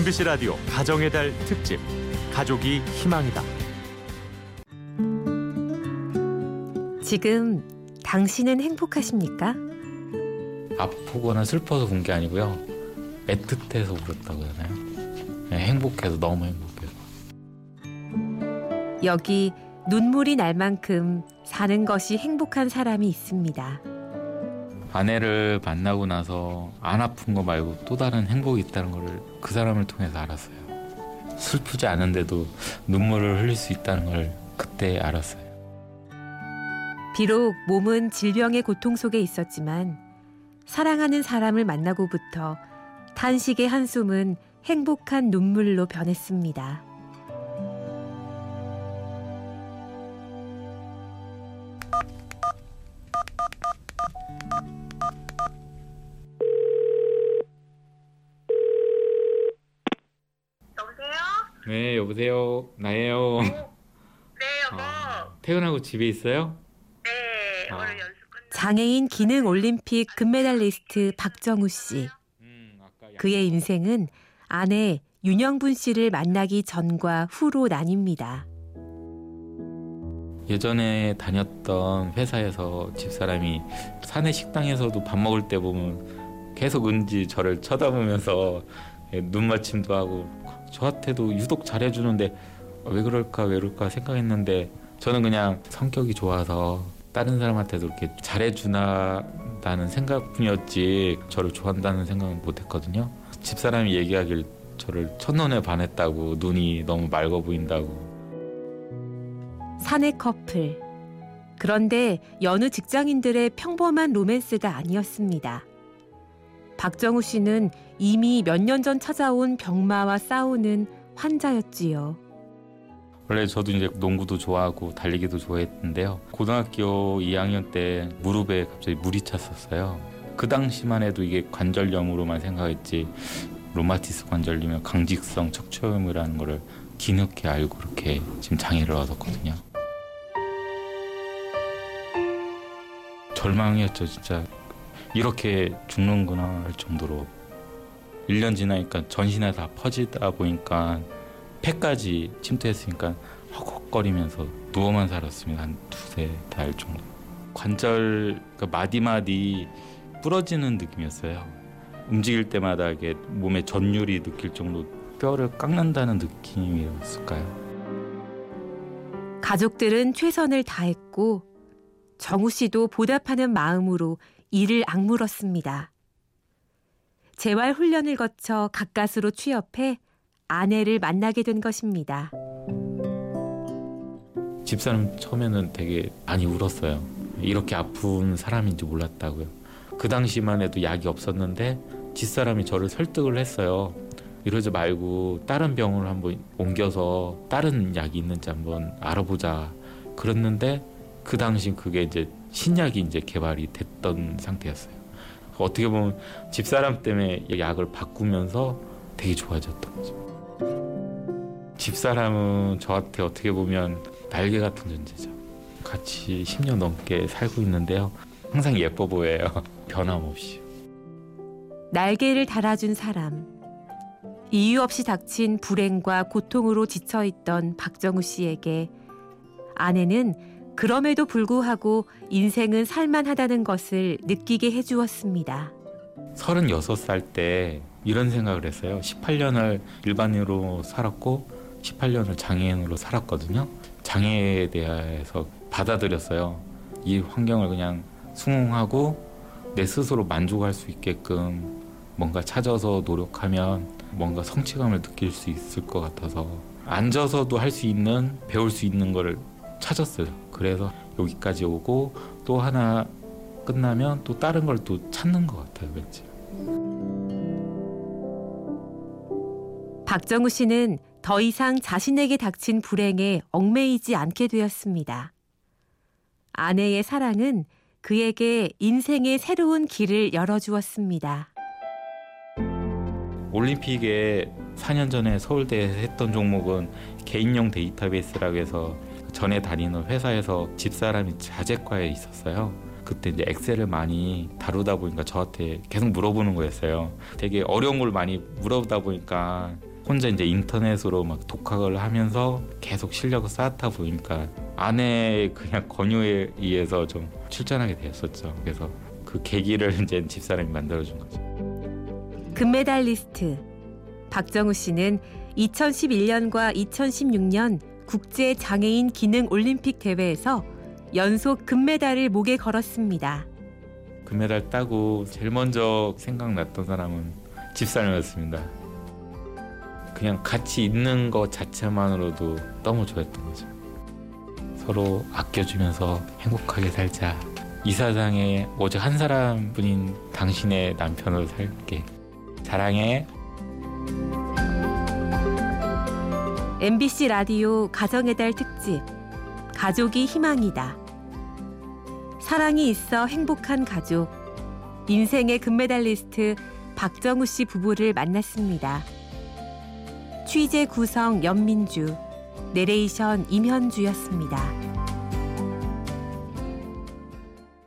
MBC 라디오 가정의 달 특집 가족이 희망이다. 지금 당신은 행복하십니까? 아프거나 슬퍼서 운 게 아니고요. 애틋해서 울었다고 하나요? 네, 행복해서 너무 행복해서. 여기 눈물이 날 만큼 사는 것이 행복한 사람이 있습니다. 아내를 만나고 나서 안 아픈 거 말고 또 다른 행복이 있다는 걸 그 사람을 통해서 알았어요. 슬프지 않은데도 눈물을 흘릴 수 있다는 걸 그때 알았어요. 비록 몸은 질병의 고통 속에 있었지만 사랑하는 사람을 만나고부터 탄식의 한숨은 행복한 눈물로 변했습니다. 네, 여보세요. 나예요. 네, 여보. 아, 퇴근하고 집에 있어요? 네, 아. 오늘 연습 끝나. 장애인 기능 올림픽 금메달리스트 박정우 씨. 음, 아까 그의 인생은 아내 윤영분 씨를 만나기 전과 후로 나뉩니다. 예전에 다녔던 회사에서 집사람이 사내 식당에서도 밥 먹을 때 보면 계속 은지 저를 쳐다보면서 예, 눈맞춤도 하고 저한테도 유독 잘해주는데 왜 그럴까 왜 그럴까 생각했는데 저는 그냥 성격이 좋아서 다른 사람한테도 이렇게 잘해주나라는 생각뿐이었지 저를 좋아한다는 생각은 못했거든요. 집사람이 얘기하길 저를 첫눈에 반했다고 눈이 너무 맑아 보인다고 사내 커플. 그런데 여느 직장인들의 평범한 로맨스가 아니었습니다. 박정우 씨는 이미 몇 년 전 찾아온 병마와 싸우는 환자였지요. 원래 저도 이제 농구도 좋아하고 달리기도 좋아했는데요. 고등학교 2학년 때 무릎에 갑자기 물이 찼었어요. 그 당시만 해도 이게 관절염으로만 생각했지 로마티스 관절염이면 강직성 척추염이라는 거를 뒤늦게 알고 그렇게 지금 장애를 얻었거든요. 절망이었죠, 진짜. 이렇게 죽는구나 할 정도로 1년 지나니까 전신에 다 퍼지다 보니까 폐까지 침투했으니까 헉헉거리면서 누워만 살았습니다. 한 두세 달 정도. 관절 그 마디마디 부러지는 느낌이었어요. 움직일 때마다 이게 몸에 전율이 느낄 정도 뼈를 깎는다는 느낌이었을까요? 가족들은 최선을 다했고 정우 씨도 보답하는 마음으로 이를 악물었습니다. 재활 훈련을 거쳐 가까스로 취업해 아내를 만나게 된 것입니다. 집사람 처음에는 되게 많이 울었어요. 이렇게 아픈 사람인지 몰랐다고요. 그 당시만 해도 약이 없었는데 집사람이 저를 설득을 했어요. 이러지 말고 다른 병을 한번 옮겨서 다른 약이 있는지 한번 알아보자. 그랬는데 그 당시 그게 이제 신약이 이제 개발이 됐던 상태였어요. 어떻게 보면 집사람 때문에 약을 바꾸면서 되게 좋아졌던 거죠. 집사람은 저한테 어떻게 보면 날개 같은 존재죠. 같이 10년 넘게 살고 있는데요. 항상 예뻐 보여요. 변함없이. 날개를 달아준 사람. 이유 없이 닥친 불행과 고통으로 지쳐있던 박정우 씨에게 아내는 그럼에도 불구하고 인생은 살만하다는 것을 느끼게 해주었습니다. 36살 때 이런 생각을 했어요. 18년을 일반인으로 살았고 18년을 장애인으로 살았거든요. 장애에 대해서 받아들였어요. 이 환경을 그냥 숭응하고 내 스스로 만족할 수 있게끔 뭔가 찾아서 노력하면 뭔가 성취감을 느낄 수 있을 것 같아서 앉아서도 할 수 있는 배울 수 있는 거를 찾았어요. 그래서 여기까지 오고 또 하나 끝나면 또 다른 걸 또 찾는 것 같아요, 왠지. 박정우 씨는 더 이상 자신에게 닥친 불행에 얽매이지 않게 되었습니다. 아내의 사랑은 그에게 인생의 새로운 길을 열어주었습니다. 올림픽에 4년 전에 서울대에서 했던 종목은 개인용 데이터베이스라고 해서 전에 다니는 회사에서 집사람이 자재과에 있었어요. 그때 이제 엑셀을 많이 다루다 보니까 저한테 계속 물어보는 거였어요. 되게 어려운 걸 많이 물어보다 보니까 혼자 이제 인터넷으로 막 독학을 하면서 계속 실력을 쌓다 보니까 아내의 그냥 권유에 의해서 좀 출전하게 되었었죠. 그래서 그 계기를 이제 집사람이 만들어준 거죠. 금메달리스트 박정우 씨는 2011년과 2016년 국제 장애인 기능 올림픽 대회에서 연속 금메달을 목에 걸었습니다. 금메달 따고 제일 먼저 생각났던 사람은 집사람이었습니다. 그냥 같이 있는 것 자체만으로도 너무 좋았던 거죠. 서로 아껴주면서 행복하게 살자. 이 세상에 오직 한 사람뿐인 당신의 남편으로 살게. 사랑해. MBC 라디오 가정의 달 특집 가족이 희망이다. 사랑이 있어 행복한 가족. 인생의 금메달리스트 박정우 씨 부부를 만났습니다. 취재 구성 연민주, 내레이션 임현주였습니다.